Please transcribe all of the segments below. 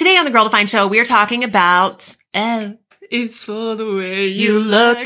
Today on the Girl Defined Show, we are talking about L is for the way you, look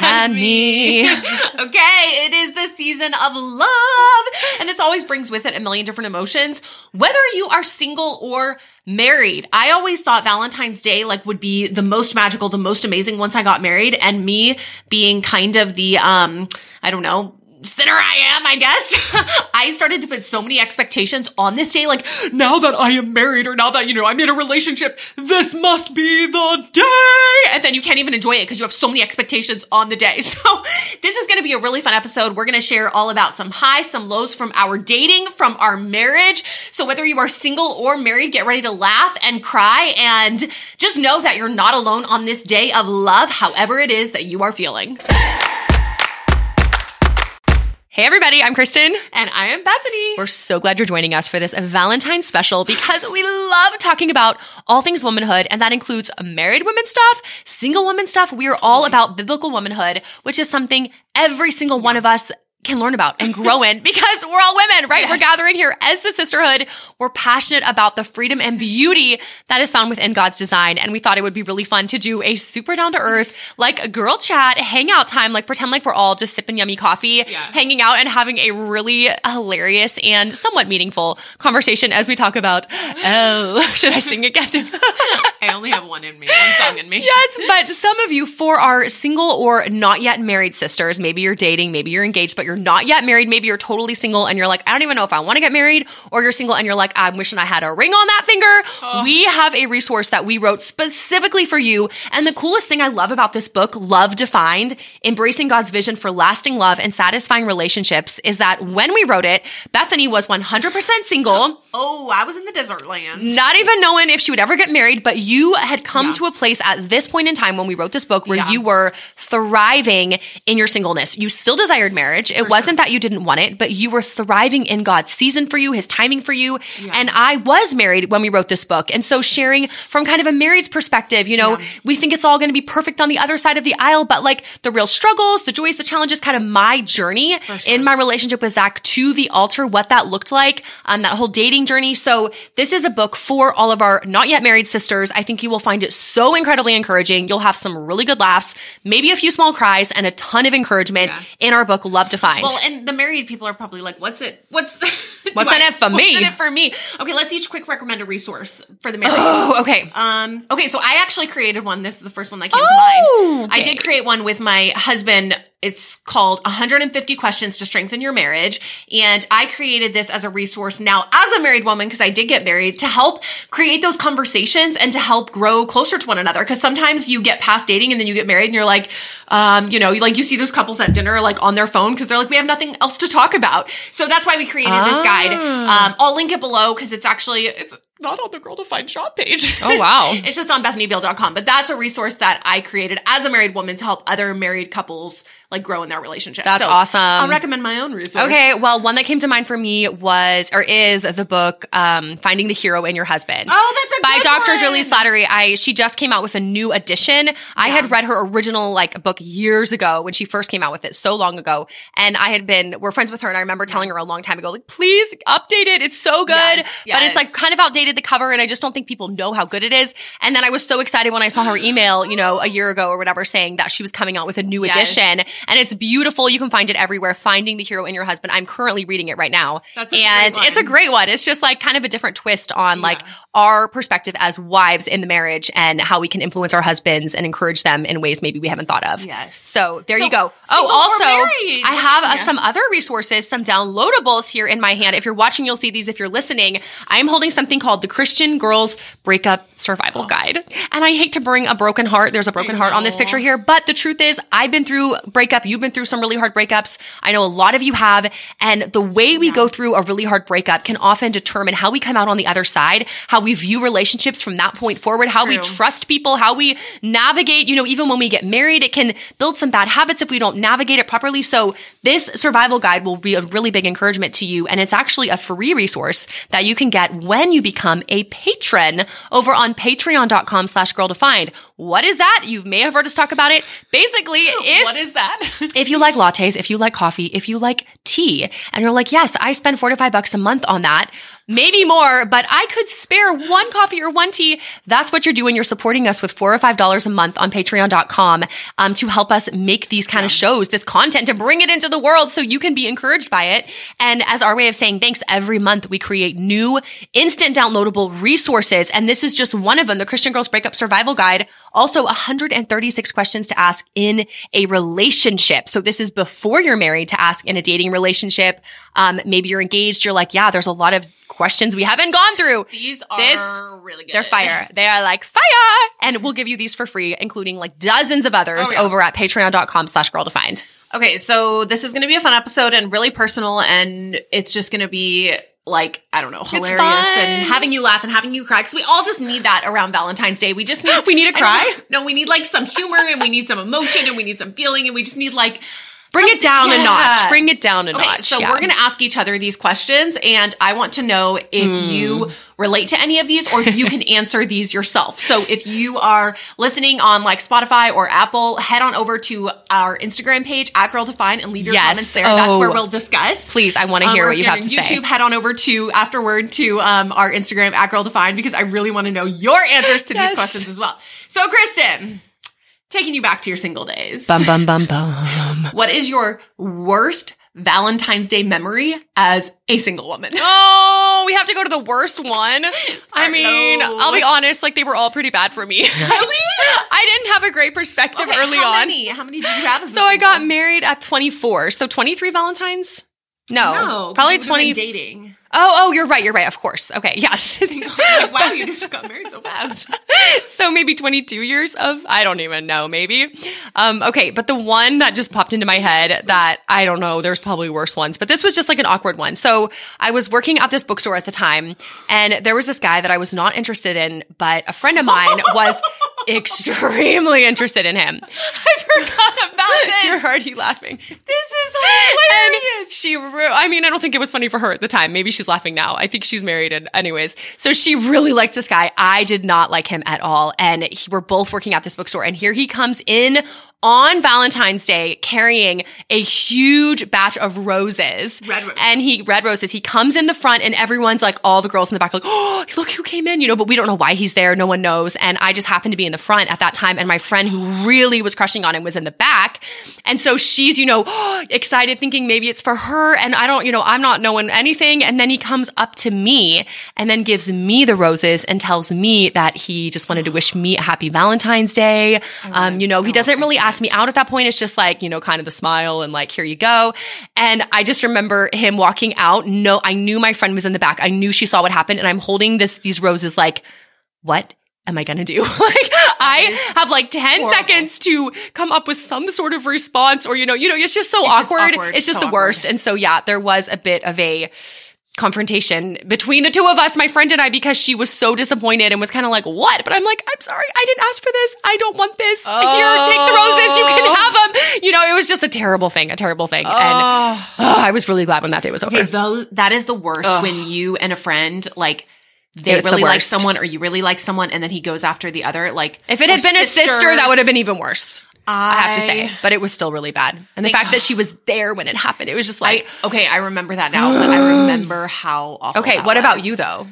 at me. okay, it is the season of love, and this always brings with it a million different emotions. Whether you are single or married, I always thought Valentine's Day like would be the most magical, the most amazing once I got married, and me being kind of the um, I don't know, sinner I am, I guess, I started to put so many expectations on this day. Like, now that I am married or now that, you know, I'm in a relationship, this must be the day. And then you can't even enjoy it because you have so many expectations on the day. So this is going to be a really fun episode. We're going to share all about some highs, some lows from our dating, from our marriage. So whether you are single or married, get ready to laugh and cry and just know that you're not alone on this day of love, however it is that you are feeling. Hey, everybody, I'm Kristen. And I am Bethany. We're so glad you're joining us for this Valentine's special because we love talking about all things womanhood, and that includes married women stuff, single woman stuff. We are all about biblical womanhood, which is something every single one of us can learn about and grow in because we're all women, right? Yes. We're gathering here as the sisterhood. We're passionate about the freedom and beauty that is found within God's design. And we thought it would be really fun to do a super down to earth, like a girl chat, hangout time, like pretend like we're all just sipping yummy coffee, yeah. hanging out and having a really hilarious and somewhat meaningful conversation as we talk about, oh, should I sing again? I only have one in me, one song in me. Yes, but some of you, for our single or not yet married sisters, maybe you're dating, maybe you're engaged, but you're not yet married, maybe you're totally single and you're like, I don't even know if I want to get married, or you're single and you're like, I'm wishing I had a ring on that finger. Oh. We have a resource that we wrote specifically for you. And the coolest thing I love about this book, Love Defined, Embracing God's Vision for Lasting Love and Satisfying Relationships, is that when we wrote it, Bethany was 100% single. Oh, I was in the desert land. Not even knowing if she would ever get married, but you had come yeah. to a place at this point in time when we wrote this book where yeah. you were thriving in your singleness. You still desired marriage. It wasn't sure. that you didn't want it, but you were thriving in God's season for you, his timing for you. Yeah. And I was married when we wrote this book. And so sharing from kind of a married's perspective, you know, yeah. we think it's all going to be perfect on the other side of the aisle, but like the real struggles, the joys, the challenges, kind of my journey sure. in my relationship with Zach to the altar, what that looked like, um, that whole dating journey. So this is a book for all of our not yet married sisters. I think you will find it so incredibly encouraging. You'll have some really good laughs, maybe a few small cries and a ton of encouragement yeah. in our book, Love Defined. Well, and the married people are probably like, what's it? What's, what's in I, it for me? What's in it for me? Okay, let's each quick recommend a resource for the married. Oh, okay. Um, okay, so I actually created one. This is the first one that came oh, to mind. Okay. I did create one with my husband it's called 150 questions to strengthen your marriage. And I created this as a resource now as a married woman, because I did get married to help create those conversations and to help grow closer to one another. Cause sometimes you get past dating and then you get married and you're like, um, you know, like you see those couples at dinner, like on their phone, cause they're like, we have nothing else to talk about. So that's why we created ah. this guide. Ah. Um, I'll link it below because it's actually, it's, not on the Girl Defined shop page. Oh, wow. it's just on bethanybeal.com. But that's a resource that I created as a married woman to help other married couples like grow in their relationship. That's so awesome. I'll recommend my own resource. Okay. Well, one that came to mind for me was or is the book um, Finding the Hero in Your Husband. Oh, that's a by Dr. One. Juli Slattery. I she just came out with a new edition. Yeah. I had read her original like book years ago when she first came out with it, so long ago. And I had been we're friends with her, and I remember telling her a long time ago, like, please update it. It's so good. Yes, yes. But it's like kind of outdated the cover, and I just don't think people know how good it is. And then I was so excited when I saw her email, you know, a year ago or whatever, saying that she was coming out with a new yes. edition. And it's beautiful you can find it everywhere. Finding the Hero in Your Husband. I'm currently reading it right now. That's and it's a great one. It's just like kind of a different twist on yeah. like our perspective as wives in the marriage and how we can influence our husbands and encourage them in ways maybe we haven't thought of. Yes. So there so, you go. Oh, also, I have uh, some other resources, some downloadables here in my hand. If you're watching, you'll see these. If you're listening, I'm holding something called the Christian Girls Breakup Survival oh. Guide. And I hate to bring a broken heart. There's a broken heart on this picture here, but the truth is, I've been through breakup. You've been through some really hard breakups. I know a lot of you have. And the way we yeah. go through a really hard breakup can often determine how we come out on the other side, how we view relationships from that point forward, how True. we trust people, how we navigate, you know, even when we get married, it can build some bad habits if we don't navigate it properly. So this survival guide will be a really big encouragement to you. And it's actually a free resource that you can get when you become a patron over on patreon.com slash girl defined. What is that? You may have heard us talk about it. Basically, if what is that? if you like lattes, if you like coffee, if you like tea, and you're like, yes, I spend four to five bucks a month on that maybe more, but I could spare one coffee or one tea. That's what you're doing. You're supporting us with four or five dollars a month on patreon.com um, to help us make these kind yeah. of shows, this content, to bring it into the world so you can be encouraged by it. And as our way of saying thanks, every month we create new instant downloadable resources. And this is just one of them, the Christian Girls Breakup Survival Guide. Also 136 questions to ask in a relationship. So this is before you're married to ask in a dating relationship. Um, maybe you're engaged. You're like, yeah, there's a lot of questions we haven't gone through. These are this, really good. They're fire. They are like fire. And we'll give you these for free, including like dozens of others oh, yeah. over at patreon.com slash girl defined. Okay. So this is going to be a fun episode and really personal. And it's just going to be like I don't know, hilarious and having you laugh and having you cry because we all just need that around Valentine's Day. We just need we need a cry. No, we need like some humor and we need some emotion and we need some feeling and we just need like Bring it down yeah. a notch. Bring it down a okay, notch. So yeah. we're going to ask each other these questions and I want to know if mm. you relate to any of these or if you can answer these yourself. So if you are listening on like Spotify or Apple, head on over to our Instagram page at Girl Defined and leave your yes. comments there. Oh. That's where oh. we'll discuss. Please, I want to hear um, what you have to YouTube, say. YouTube, head on over to afterward to um, our Instagram at Girl Defined because I really want to know your answers to yes. these questions as well. So Kristen, taking you back to your single days. Bum bum bum bum. What is your worst Valentine's Day memory as a single woman? Oh, we have to go to the worst one. I mean, low. I'll be honest, like they were all pretty bad for me. Really? I didn't have a great perspective okay, early how on. Many? How many did you have? so I got married at 24. So 23 Valentines? No, no probably 20 dating. Oh, oh, you're right. You're right. Of course. Okay. Yes. like, wow, you just got married so fast. so maybe 22 years of, I don't even know, maybe. Um, okay. But the one that just popped into my head that I don't know, there's probably worse ones, but this was just like an awkward one. So I was working at this bookstore at the time and there was this guy that I was not interested in, but a friend of mine was extremely interested in him. I forgot about this. You're already laughing. This is hilarious. And she, re- I mean, I don't think it was funny for her at the time. Maybe she's laughing now. I think she's married. And anyways, so she really liked this guy. I did not like him at all. And he, we're both working at this bookstore. And here he comes in on Valentine's Day carrying a huge batch of roses. Red roses. And he, red roses. He comes in the front and everyone's like, all the girls in the back like, oh, look who came in, you know, but we don't know why he's there. No one knows. And I just happened to be in the front at that time. And my friend who really was crushing on him was in the back. And so she's, you know, excited thinking maybe it's for her. And I don't, you know, I'm not knowing anything. And then he comes up to me and then gives me the roses and tells me that he just wanted to wish me a happy Valentine's Day. Um, you know, he doesn't really ask ask me out at that point. It's just like, you know, kind of the smile and like, here you go. And I just remember him walking out. No, I knew my friend was in the back. I knew she saw what happened. And I'm holding this, these roses like, what am I gonna do? like I have like 10 horrible. seconds to come up with some sort of response or, you know, you know, it's just so it's awkward. Just awkward. It's just so the worst. And so, yeah, there was a bit of a, confrontation between the two of us, my friend and I, because she was so disappointed and was kind of like, what? But I'm like, I'm sorry, I didn't ask for this. I don't want this. Oh. Here, take the roses. You can oh. have them. You know, it was just a terrible thing, a terrible thing. Oh. And oh, I was really glad when that day was over. Okay, though, that is the worst when you and a friend, like, they it's really the like someone or you really like someone and then he goes after the other. Like, if it had been sisters. a sister, that would have been even worse. I, I, have to say, but it was still really bad. And the fact that she was there when it happened, it was just like, I, okay, I remember that now, but I remember how awful. Okay, what was. about you though?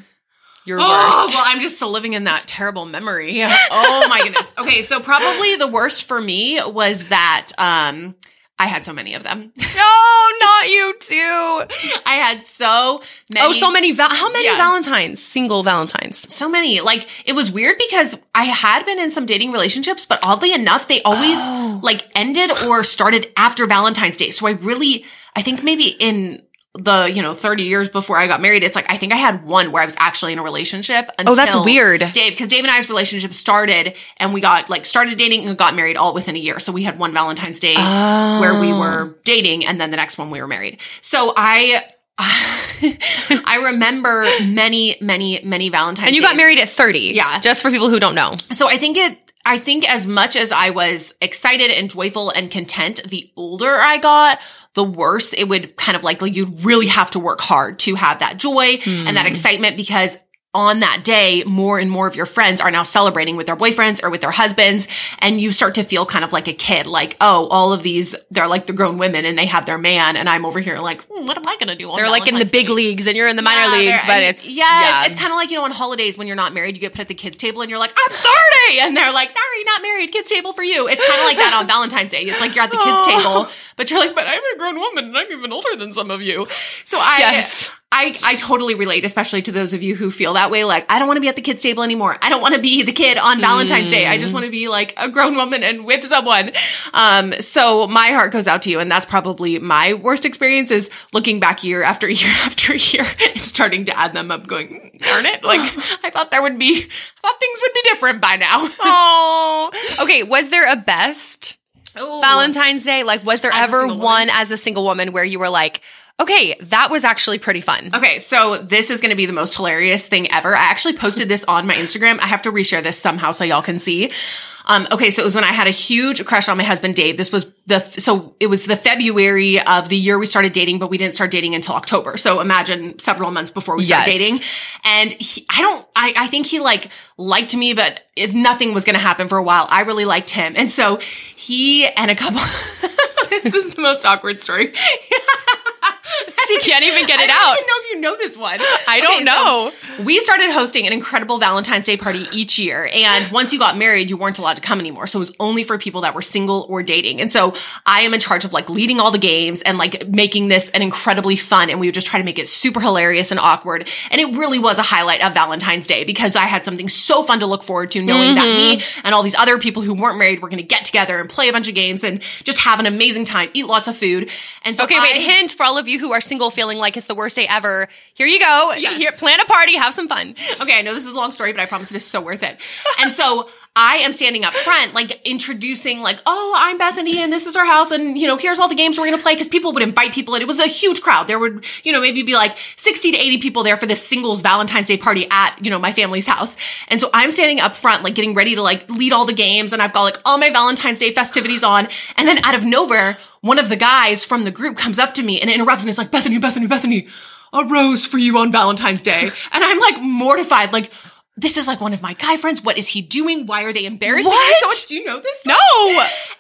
Your oh, worst. Well, I'm just still living in that terrible memory. Oh my goodness. Okay, so probably the worst for me was that um I had so many of them. no, not you too. I had so many. Oh, so many. Val- How many yeah. Valentines? Single Valentines. So many. Like it was weird because I had been in some dating relationships, but oddly enough, they always oh. like ended or started after Valentine's Day. So I really, I think maybe in the you know 30 years before I got married, it's like I think I had one where I was actually in a relationship. oh, that's weird, Dave. Because Dave and I's relationship started, and we got like started dating and got married all within a year. So we had one Valentine's Day oh. where we oh. were dating, and then the next one we were married. So I. I remember many, many, many Valentine's. And you days. got married at 30. Yeah. Just for people who don't know. So I think it, I think as much as I was excited and joyful and content, the older I got, the worse it would kind of like, like you'd really have to work hard to have that joy mm. and that hmm. excitement because on that day, more and more of your friends are now celebrating with their boyfriends or with their husbands. And you start to feel kind of like a kid, like, oh, all of these, they're like the grown women and they have their man. And I'm over here like, hmm, what am I going to do? They're like in the big Day? leagues and you're in the minor yeah, leagues, but it's, yes, yeah. it's kind of like, you know, on holidays when you're not married, you get put at the kids table and you're like, I'm 30. And they're like, sorry, not married, kids table for you. It's kind of like that on Valentine's Day. It's like you're at the kids table, but you're like, but I'm a grown woman and I'm even older than some of you. So I, yes. I, I totally relate, especially to those of you who feel that way. Like, I don't want to be at the kids' table anymore. I don't want to be the kid on Valentine's mm. Day. I just want to be like a grown woman and with someone. Um, so my heart goes out to you. And that's probably my worst experience is looking back year after year after year and starting to add them up going, darn it. Like, I thought there would be, I thought things would be different by now. Oh, okay. Was there a best Ooh. Valentine's Day? Like, was there as ever one as a single woman where you were like, Okay, that was actually pretty fun. Okay, so this is going to be the most hilarious thing ever. I actually posted this on my Instagram. I have to reshare this somehow so y'all can see. Um, okay, so it was when I had a huge crush on my husband Dave. This was the so it was the February of the year we started dating, but we didn't start dating until October. So imagine several months before we started yes. dating. And he, I don't, I, I think he like liked me, but if nothing was going to happen for a while. I really liked him, and so he and a couple. this is the most awkward story. she can't even get it I out. I don't know if you know this one. I don't okay, know. So we started hosting an incredible Valentine's Day party each year. And once you got married, you weren't allowed to come anymore. So it was only for people that were single or dating. And so I am in charge of like leading all the games and like making this an incredibly fun. And we would just try to make it super hilarious and awkward. And it really was a highlight of Valentine's Day because I had something so fun to look forward to knowing mm-hmm. that me mm-hmm. and all these other people who weren't married were going to get together and play a bunch of games and just have an amazing time, eat lots of food. And so okay, I, wait, hint for all of you who are single feeling like it's the worst day ever. Here you go. Yes. Here, plan a party, have some fun. Okay, I know this is a long story, but I promise it is so worth it. and so I am standing up front, like introducing, like, oh, I'm Bethany and this is our house. And, you know, here's all the games we're going to play. Cause people would invite people and it was a huge crowd. There would, you know, maybe be like 60 to 80 people there for this singles Valentine's Day party at, you know, my family's house. And so I'm standing up front, like getting ready to like lead all the games. And I've got like all my Valentine's Day festivities on. And then out of nowhere, one of the guys from the group comes up to me and interrupts and is like, Bethany, Bethany, Bethany, a rose for you on Valentine's Day. And I'm like mortified, like, this is like one of my guy friends. What is he doing? Why are they embarrassing what? me so much? Do you know this? No.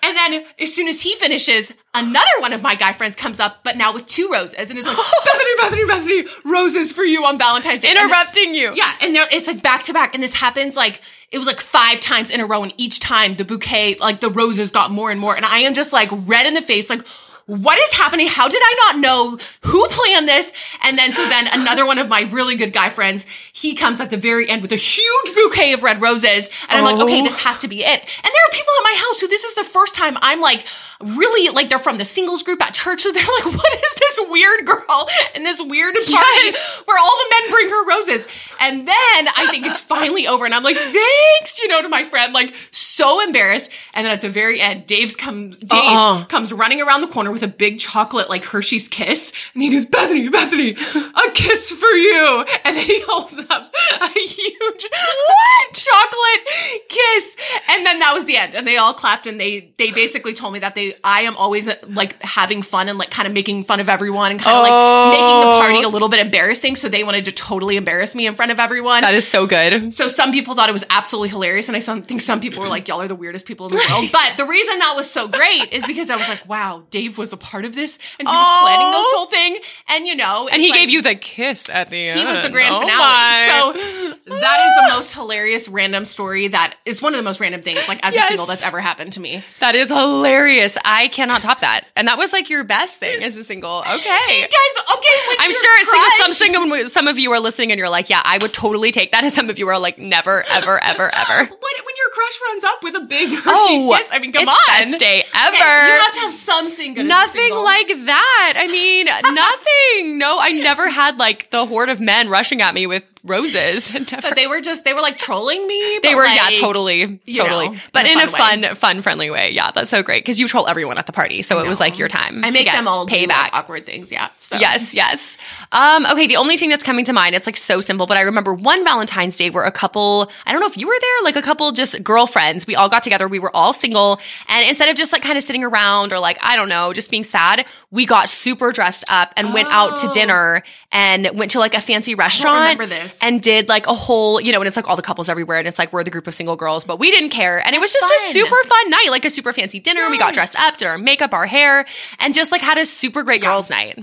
And then as soon as he finishes, another one of my guy friends comes up, but now with two roses and is like, Bethany, Bethany, Bethany, roses for you on Valentine's Day. Interrupting you. Yeah. And it's like back to back. And this happens like, it was like five times in a row. And each time the bouquet, like the roses got more and more. And I am just like red in the face, like, what is happening? How did I not know who planned this? And then, so then another one of my really good guy friends, he comes at the very end with a huge bouquet of red roses. And I'm oh. like, okay, oh. this has to be it. And there are people at my house who this is the first time I'm like, really, like they're from the singles group at church. So they're like, what is this weird girl in this weird party yes. where all the men bring her roses? And then I think it's finally over. And I'm like, thanks, you know, to my friend, like so embarrassed. And then at the very end, Dave's come, Dave uh-uh. comes running around the corner with a big chocolate like Hershey's kiss. And he goes, Bethany, Bethany, a kiss for you. And then he holds up a huge what? chocolate kiss. And then that was the end. And they all clapped and they, they basically told me that they, I am always like having fun and like kind of making fun of everyone and kind of oh. like making the party a little bit embarrassing. So they wanted to totally embarrass me in front of everyone. That is so good. So some people thought it was absolutely hilarious. And I think some people were like, y'all are the weirdest people in the world. But the reason that was so great is because I was like, wow, Dave was a part of this and he was oh. planning this whole thing. And you know, and he like, gave you the kiss at the end. He was the grand oh finale. My. So that is the most hilarious random story that is one of the most random things like as yes. a single that's ever happened to me. That is hilarious. I cannot top that. And that was like your best thing as a single. Okay. Hey guys, okay. I'm sure crush, some, some, some of you are listening and you're like, yeah, I would totally take that. And some of you are like, never, ever, ever, ever. when, when your crush runs up with a big Hershey's oh, kiss, I mean, come on. Best day ever. Okay, you have to have something good. Nothing like that. I mean, nothing. No, I never had like the horde of men rushing at me with roses. but they were just they were like trolling me. They were like, yeah, totally, totally. Know, but in a, fun, fun, fun, friendly way. Yeah, that's so great because you troll everyone at the party, so it was like your time. I make them all pay back like awkward things. Yeah. So. Yes, yes. Um, okay, the only thing that's coming to mind, it's like so simple, but I remember one Valentine's Day where a couple, I don't know if you were there, like a couple just girlfriends, we all got together, we were all single, and instead of just like kind of sitting around or like I don't know, just being sad, we got super dressed up and oh. went out to oh. dinner and went to like a fancy restaurant. remember this. Yes. and did like a whole, you know, and it's like all the couples everywhere, and it's like we're the group of single girls, but we didn't care, and it was just fun. a super fun night, like a super fancy dinner. Yes. We got dressed up, did our makeup, our hair, and just like had a super great yeah. girls' night.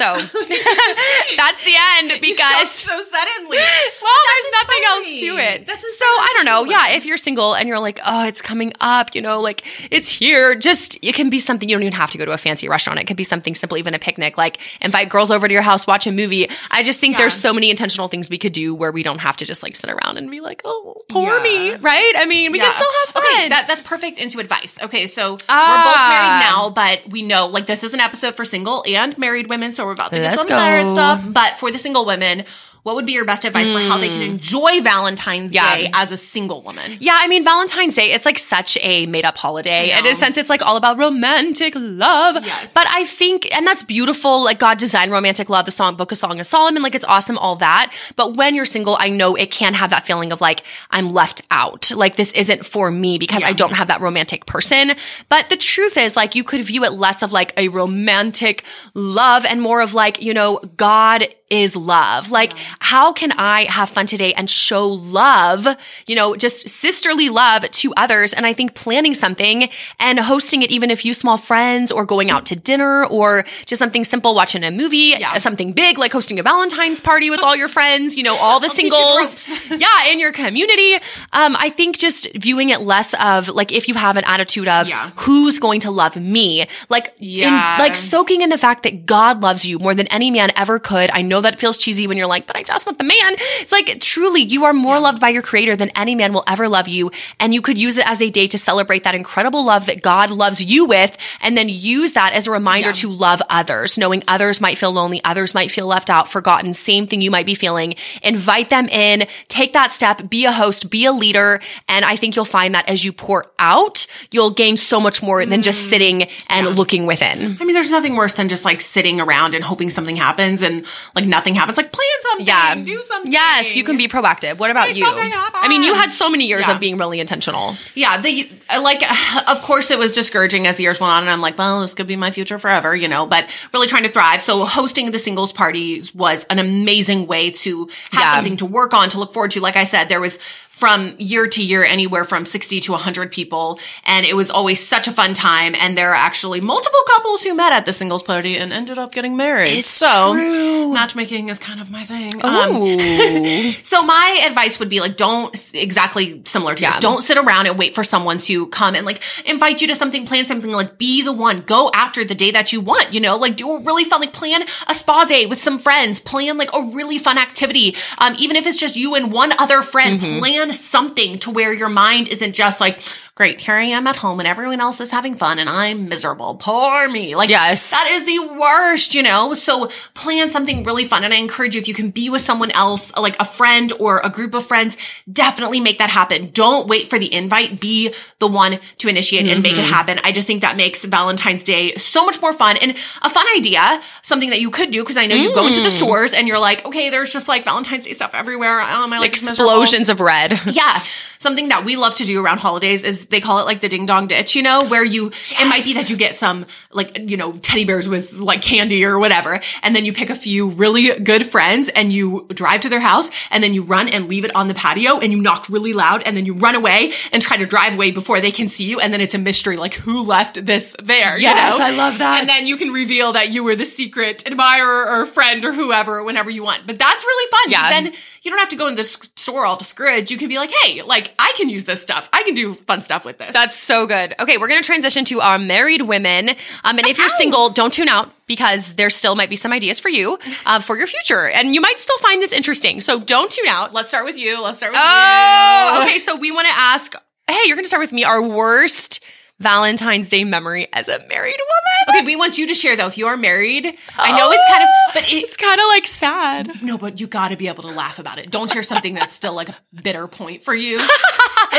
So that's the end because so suddenly. Well, there's nothing else to it. That's so I don't know. Yeah, if you're single and you're like, oh, it's coming up, you know, like it's here. Just it can be something you don't even have to go to a fancy restaurant. It could be something simple, even a picnic. Like invite girls over to your house, watch a movie. I just think yeah. there's so many intentional things we could do where we don't have to just like sit around and be like, oh, poor yeah. me, right? I mean, we yeah. can still have fun. Okay, that, that's perfect into advice. Okay, so ah. we're both married now, but we know like this is an episode for single and married women, so we're about to Let's get some married stuff. But for the single women, what would be your best advice mm. for how they can hmm. enjoy Valentine's yeah. Day as a single woman? Yeah, I mean, Valentine's Day, it's like such a made up holiday. In a sense, it's like all about romantic love. Yes. But I think, and that's beautiful. Like God designed romantic love, the song, Book of Song of Solomon. Like it's awesome, all that. But when you're single, I know it can have that feeling of like, I'm left out. Like this isn't for me because yeah. I don't have that romantic person. But the truth is, like, you could view it less of like a romantic love and more of like, you know, God is love. Like, how can I have fun today and show love, you know, just sisterly love to others? And I think planning something and hosting it, even a few small friends or going out to dinner or just something simple, watching a movie, yeah. something big like hosting a Valentine's party with all your friends, you know, all the I'll singles. yeah, in your community. Um, I think just viewing it less of like if you have an attitude of yeah. who's going to love me, like, yeah. In, like soaking in the fact that God loves you more than any man ever could. I know that feels cheesy when you're like, but I just want the man. It's like truly, you are more yeah. loved by your creator than any man will ever love you. And you could use it as a day to celebrate that incredible love that God loves you with. And then use that as a reminder yeah. to love others, knowing others might feel lonely, others might feel left out, forgotten, same thing you might be feeling. Invite them in, take that step, be a host, be a leader. And I think you'll find that as you pour out, you'll gain so much more than just mm. sitting and yeah. looking within. I mean, there's nothing worse than just like sitting around and hoping something happens and like nothing happens. Like plan something, yeah. do something. Yes, you can be proactive. What about you? I mean, you had so many years yeah. of being really intentional. Yeah, the like, of course, it was discouraging as the years went on, and I'm like, well, this could be my future forever, you know. But really trying to thrive. So hosting the singles parties was an amazing way to have yeah. something to work on, to look forward to. Like I said, there was from year to year anywhere from 60 to 100 people and it was always such a fun time and there are actually multiple couples who met at the singles party and ended up getting married it's so true. matchmaking is kind of my thing um, so my advice would be like don't exactly similar to yeah. Yours, don't sit around and wait for someone to come and like invite you to something plan something like be the one. Go after the day that you want you know? Like do a really fun like plan a spa day with some friends. Plan like a really fun activity. Um, even if it's just you and one other friend mm-hmm. plan something to where your mind isn't just like, great, here I am at home and everyone else is having fun and I'm miserable. Poor me. Like, yes. that is the worst, you know? So plan something really fun. And I encourage you, if you can be with someone else, like a friend or a group of friends, definitely make that happen. Don't wait for the invite. Be the one to initiate mm-hmm. and make it mm-hmm. happen. I just think that makes Valentine's Day so much more fun and a fun idea, something that you could do. Cause I know mm. you go into the mm. stores and you're like, okay, there's just like Valentine's Day stuff everywhere. Oh, my life Explosions of red. yeah. Something that we love to do around holidays is they call it like the ding dong ditch, you know, where you, yes. it might be that you get some like, you know, teddy bears with like candy or whatever. And then you pick a few really good friends and you drive to their house and then you run and leave it on the patio and you knock really loud and then you run away and try to drive away before they can see you. And then it's a mystery, like who left this there, yes, you know? I love that. And then you can reveal that you were the secret admirer or friend or whoever whenever you want. But that's really fun. Yeah. Then you don't have to go in the store all discouraged. You can be like, hey, like I can use this stuff. I can do fun stuff with this. That's so good. Okay, we're going to transition to our married women. Um, and if you're single, don't tune out because there still might be some ideas for you uh, for your future. And you might still find this interesting. So don't tune out. Let's start with you. Let's start with oh, you. okay. So we want to ask, hey, you're going to start with me, our worst Valentine's Day memory as a married woman. Okay, we want you to share though. If you are married, I know it's kind of, but it, it's kind of like sad. No, but you got to be able to laugh about it. Don't share something that's still like a bitter point for you.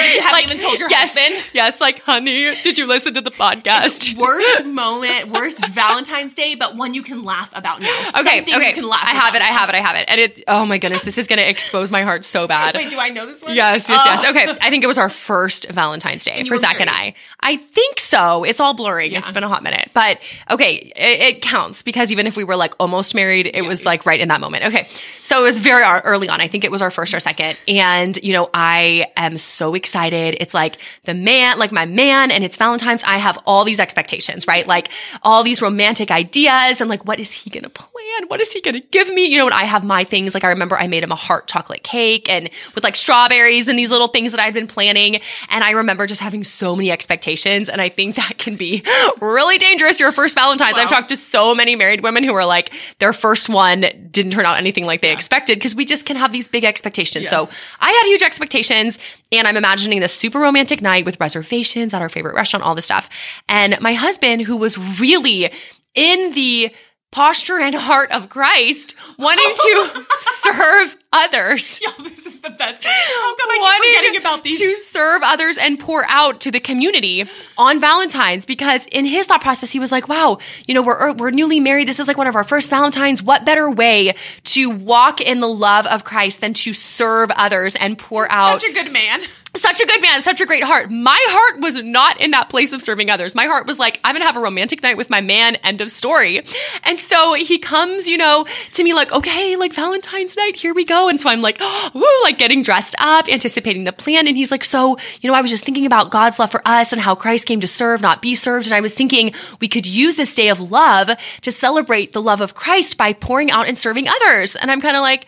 you haven't like, even told your yes, husband. Yes, like, honey, did you listen to the podcast? worst moment, worst Valentine's Day, but one you can laugh about now. Okay, Something okay. You can laugh. I have it. I have it. I have it. And it. Oh my goodness, this is going to expose my heart so bad. Wait, do I know this one? Yes, yes, oh. yes. Okay, I think it was our first Valentine's Day for Zach married. and I. I think so. It's all blurring. Yeah. It's been a hot minute, but okay, it, it, counts because even if we were like almost married, it yeah. was like right in that moment. Okay, so it was very early on. I think it was our first or second, and you know, I am so excited. It's like the man, like my man, and it's Valentine's. I have all these expectations, right? Like all these romantic ideas, and like, what is he gonna plan? What is he gonna give me? You know, what? I have my things. Like I remember I made him a heart chocolate cake and with like strawberries and these little things that I'd been planning, and I remember just having so many expectations, and I think that can be really dangerous. Your first Valentine's. Wow. I've talked to so many married women who are like their first one didn't turn out anything like they yeah. expected because we just can have these big expectations. Yes. So I had huge expectations and I'm imagining this super romantic night with reservations at our favorite restaurant, all this stuff. And my husband, who was really in the posture and heart of Christ, wanting to serve others. Yo, this is the best. How come I keep forgetting about these? To serve others and pour out to the community on Valentine's because in his thought process, he was like, wow, you know, we're, er, we're newly married. This is like one of our first Valentine's. What better way to walk in the love of Christ than to serve others and pour out? Such a good man such a good man, such a great heart. My heart was not in that place of serving others. My heart was like, I'm going to have a romantic night with my man, end of story. And so he comes, you know, to me like, okay, like Valentine's night, here we go. And so I'm like, oh, like getting dressed up, anticipating the plan. And he's like, so, you know, I was just thinking about God's love for us and how Christ came to serve, not be served. And I was thinking we could use this day of love to celebrate the love of Christ by pouring out and serving others. And I'm kind of like,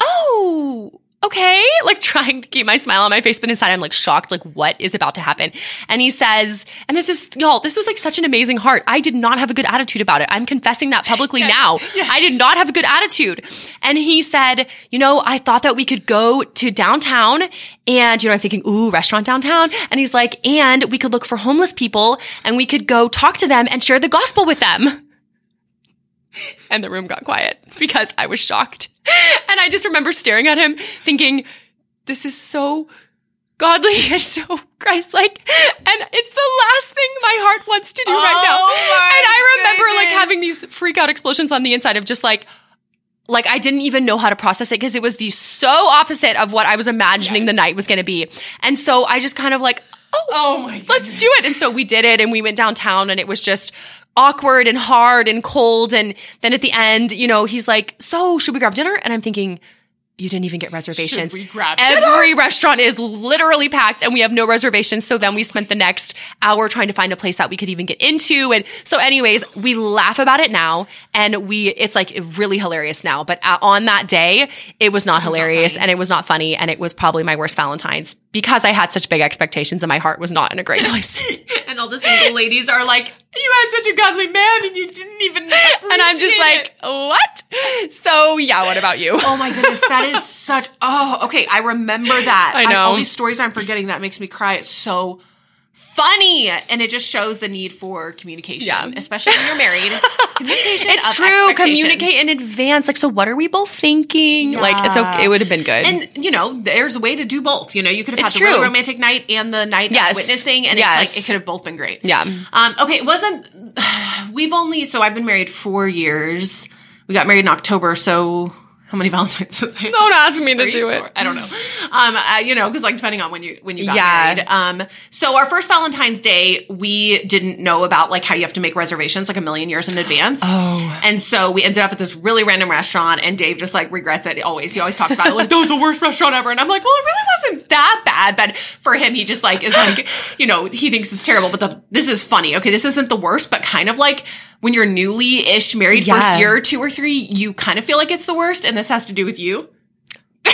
oh, okay, like trying to keep my smile on my face, but inside I'm like shocked, like what is about to happen? And he says, and this is, y'all, this was like such an amazing heart. I did not have a good attitude about it. I'm confessing that publicly yes, now. Yes. I did not have a good attitude. And he said, you know, I thought that we could go to downtown and, you know, I'm thinking, ooh, restaurant downtown. And he's like, and we could look for homeless people and we could go talk to them and share the gospel with them. And the room got quiet because I was shocked. And I just remember staring at him thinking, this is so godly and so Christ-like. And it's the last thing my heart wants to do oh right now. Oh and I remember goodness. like having these freak out explosions on the inside of just like, like I didn't even know how to process it because it was the so opposite of what I was imagining yes. the night was going to be. And so I just kind of like, oh, oh my let's do it. And so we did it and we went downtown and it was just awkward and hard and cold. And then at the end, you know, he's like, so should we grab dinner? And I'm thinking, you didn't even get reservations. Should we grab Every restaurant is literally packed and we have no reservations. So then we spent the next hour trying to find a place that we could even get into. And so anyways, we laugh about it now and we, it's like really hilarious now. But on that day, it was not it was hilarious not and it was not funny. And it was probably my worst Valentine's because I had such big expectations and my heart was not in a great place. and all the single ladies are like, you had such a godly man and you didn't I'm just like, what? So yeah, what about you? Oh my goodness, that is such oh, okay. I remember that. I know. I, all these stories I'm forgetting that makes me cry. It's so funny and it just shows the need for communication yeah. especially when you're married. Communication it's true. communicate in advance. Like so what are we both thinking? Yeah. like it's okay. It would have been good. And you know there's a way to do both. You know you could have it's had true. the really romantic night and the night yes. of witnessing and yes. it's like it could have both been great. Yeah. Um okay it wasn't we've only so i've been married four years. We got married in october so how many Valentines was I? Don't ask me Three, to do it. Four? I don't know. Um, uh, you know, because like depending on when you when you got yeah. married. Um, so our first Valentine's Day, we didn't know about like how you have to make reservations like a million years in advance. Oh, and so we ended up at this really random restaurant, and Dave just like regrets it always. He always talks about it like that was the worst restaurant ever, and I'm like, well, it really wasn't that bad, but for him, he just like is like, you know, he thinks it's terrible, but the, this is funny. Okay, this isn't the worst, but kind of like when you're newly ish married, yeah. first year, two or three, you kind of feel like it's the worst. And this has to do with you.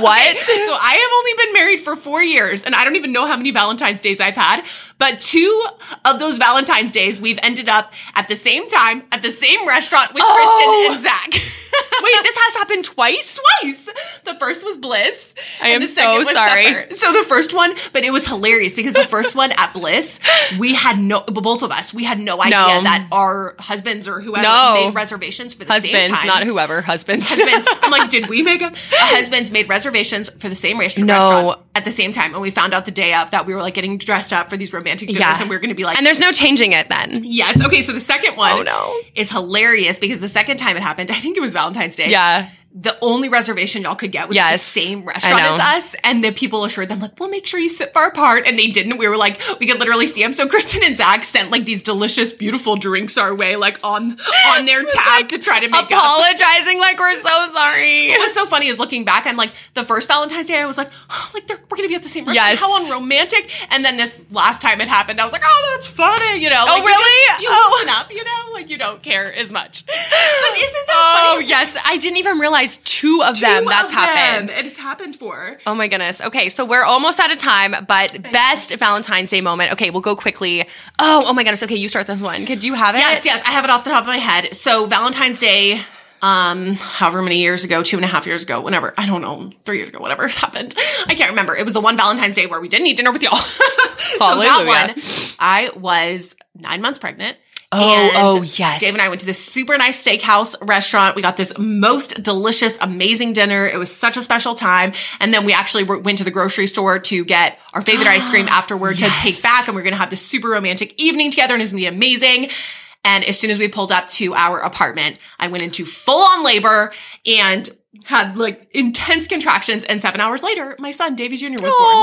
what? So I have only been married for four years and I don't even know how many Valentine's days I've had. But two of those Valentine's days, we've ended up at the same time at the same restaurant with oh. Kristen and oh. Zach. Wait, this has happened twice? Twice. The first was Bliss. I am so sorry. Supper. So the first one, but it was hilarious because the first one at Bliss, we had no, both of us, we had no idea no. that our husbands or whoever no. made reservations for the husbands, same time. not whoever, husbands. Husbands. I'm like, did we make a, a husbands made reservations for the same restaurant? No, at the same time. And we found out the day of that we were like getting dressed up for these romantic dinners Yeah. and we were going to be like, And there's no changing it then. yes. Okay. So the second one Oh, no. is hilarious because the second time it happened, I think it was Valentine's Day. Yeah. The only reservation y'all could get was at the same restaurant as us. And the people assured them, like, we'll make sure you sit far apart. And they didn't. We were like, we could literally see them. So Kristen and Zach sent like these delicious, beautiful drinks our way, like on on their tab to try to make up. Apologizing like we're so sorry. What's so funny is looking back, I'm like, the first Valentine's Day, I was like, oh, like they're, we're gonna be at the same restaurant. Yes. How unromantic. And then this last time it happened, I was like, oh, that's funny. You know? Oh, like, you really? just- You, Oh. loosen up, you know? Like you don't care as much. But isn't that Oh funny? yes, I didn't even realize two of them that's of them happened. It has happened for. Oh my goodness. Okay, so we're almost out of time, but best Valentine's Day moment. Okay, we'll go quickly. Oh, oh my goodness. Okay, you start this one. Could you have it? Yes, yes, I have it off the top of my head. So Valentine's Day, um, however many years ago, two and a half years ago, whenever, I don't know, three years ago, whatever it happened. I can't remember. It was the one Valentine's Day where we didn't eat dinner with y'all. so that one, I was nine months pregnant. Oh, And oh, yes. Dave and I went to this super nice steakhouse restaurant. We got this most delicious, amazing dinner. It was such a special time. And then we actually were- went to the grocery store to get our favorite ice cream afterward to take back. And we are going to have this super romantic evening together and it's going to be amazing. And as soon as we pulled up to our apartment, I went into full on labor and had like intense contractions. And seven hours later, my son, Davy Jr., was born.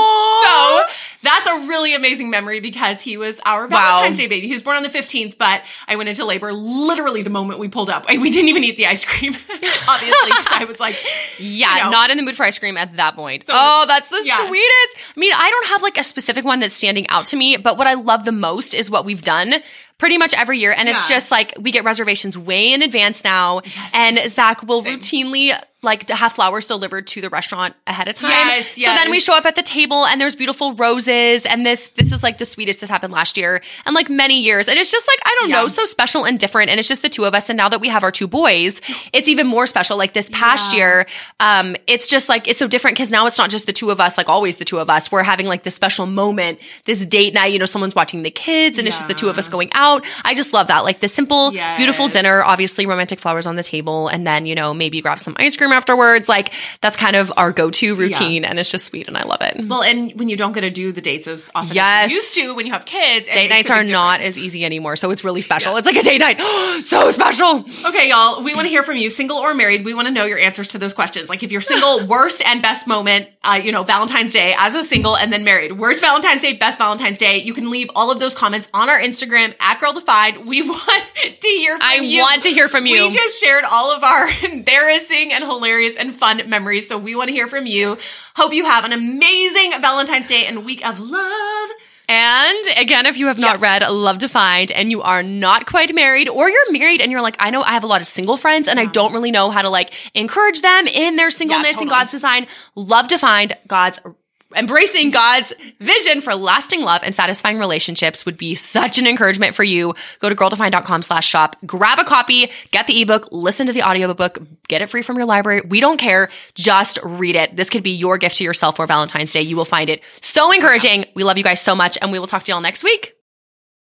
So that's a really amazing memory because he was our Valentine's Day baby. He was born on the 15th, but I went into labor literally the moment we pulled up. And we didn't even eat the ice cream, obviously, because I was like, Yeah, you know. not in the mood for ice cream at that point. so, oh, that's the yeah. sweetest. I mean, I don't have like a specific one that's standing out to me, but what I love the most is what we've done pretty much every year. And it's just like we get reservations way in advance now. And Zach will Same. routinely like to have flowers delivered to the restaurant ahead of time. Yes, So then we show up at the table and there's beautiful roses. And this this is like the sweetest this happened last year and like many years. And it's just like, I don't Yeah. know, so special and different. And it's just the two of us. And now that we have our two boys, it's even more special. Like this past Yeah. year, um, it's just like it's so different because now it's not just the two of us, like always the two of us. We're having like this special moment, this date night. You know, someone's watching the kids, and it's just the two of us going out. I just love that, like the simple, beautiful dinner. Obviously, romantic flowers on the table, and then you know maybe grab some ice cream afterwards. Like that's kind of our go-to routine, and it's just sweet, and I love it. well, and when you don't get to do the dates as often Yes. as you used to when you have kids, Date nights are not as easy anymore, so it's really special. It's like a date night, so special. Okay, y'all, we want to hear from you, single or married. We want to know your answers to those questions. Like if you're single, worst and best moment, uh, you know, Valentine's Day as a single and then married. Worst Valentine's Day, best Valentine's Day. You can leave all of those comments on our Instagram at Girl Defined. We want to hear from I you. want to hear from you. We just shared all of our embarrassing and hilarious and fun memories. So we want to hear from you. Hope you have an amazing Valentine's Day and week of love. And again, if you have not Yes. read Love Defined and you are not quite married, or you're married and you're like, I know I have a lot of single friends and I don't really know how to like encourage them in their singleness and totally. God's design. Love Defined, God's embracing God's vision for lasting love and satisfying relationships would be such an encouragement for you. Go to girldefined.com slash shop, grab a copy, get the ebook, listen to the audiobook, get it free from your library. We don't care. Just read it. This could be your gift to yourself for Valentine's Day. You will find it so encouraging. We love you guys so much and we will talk to y'all next week.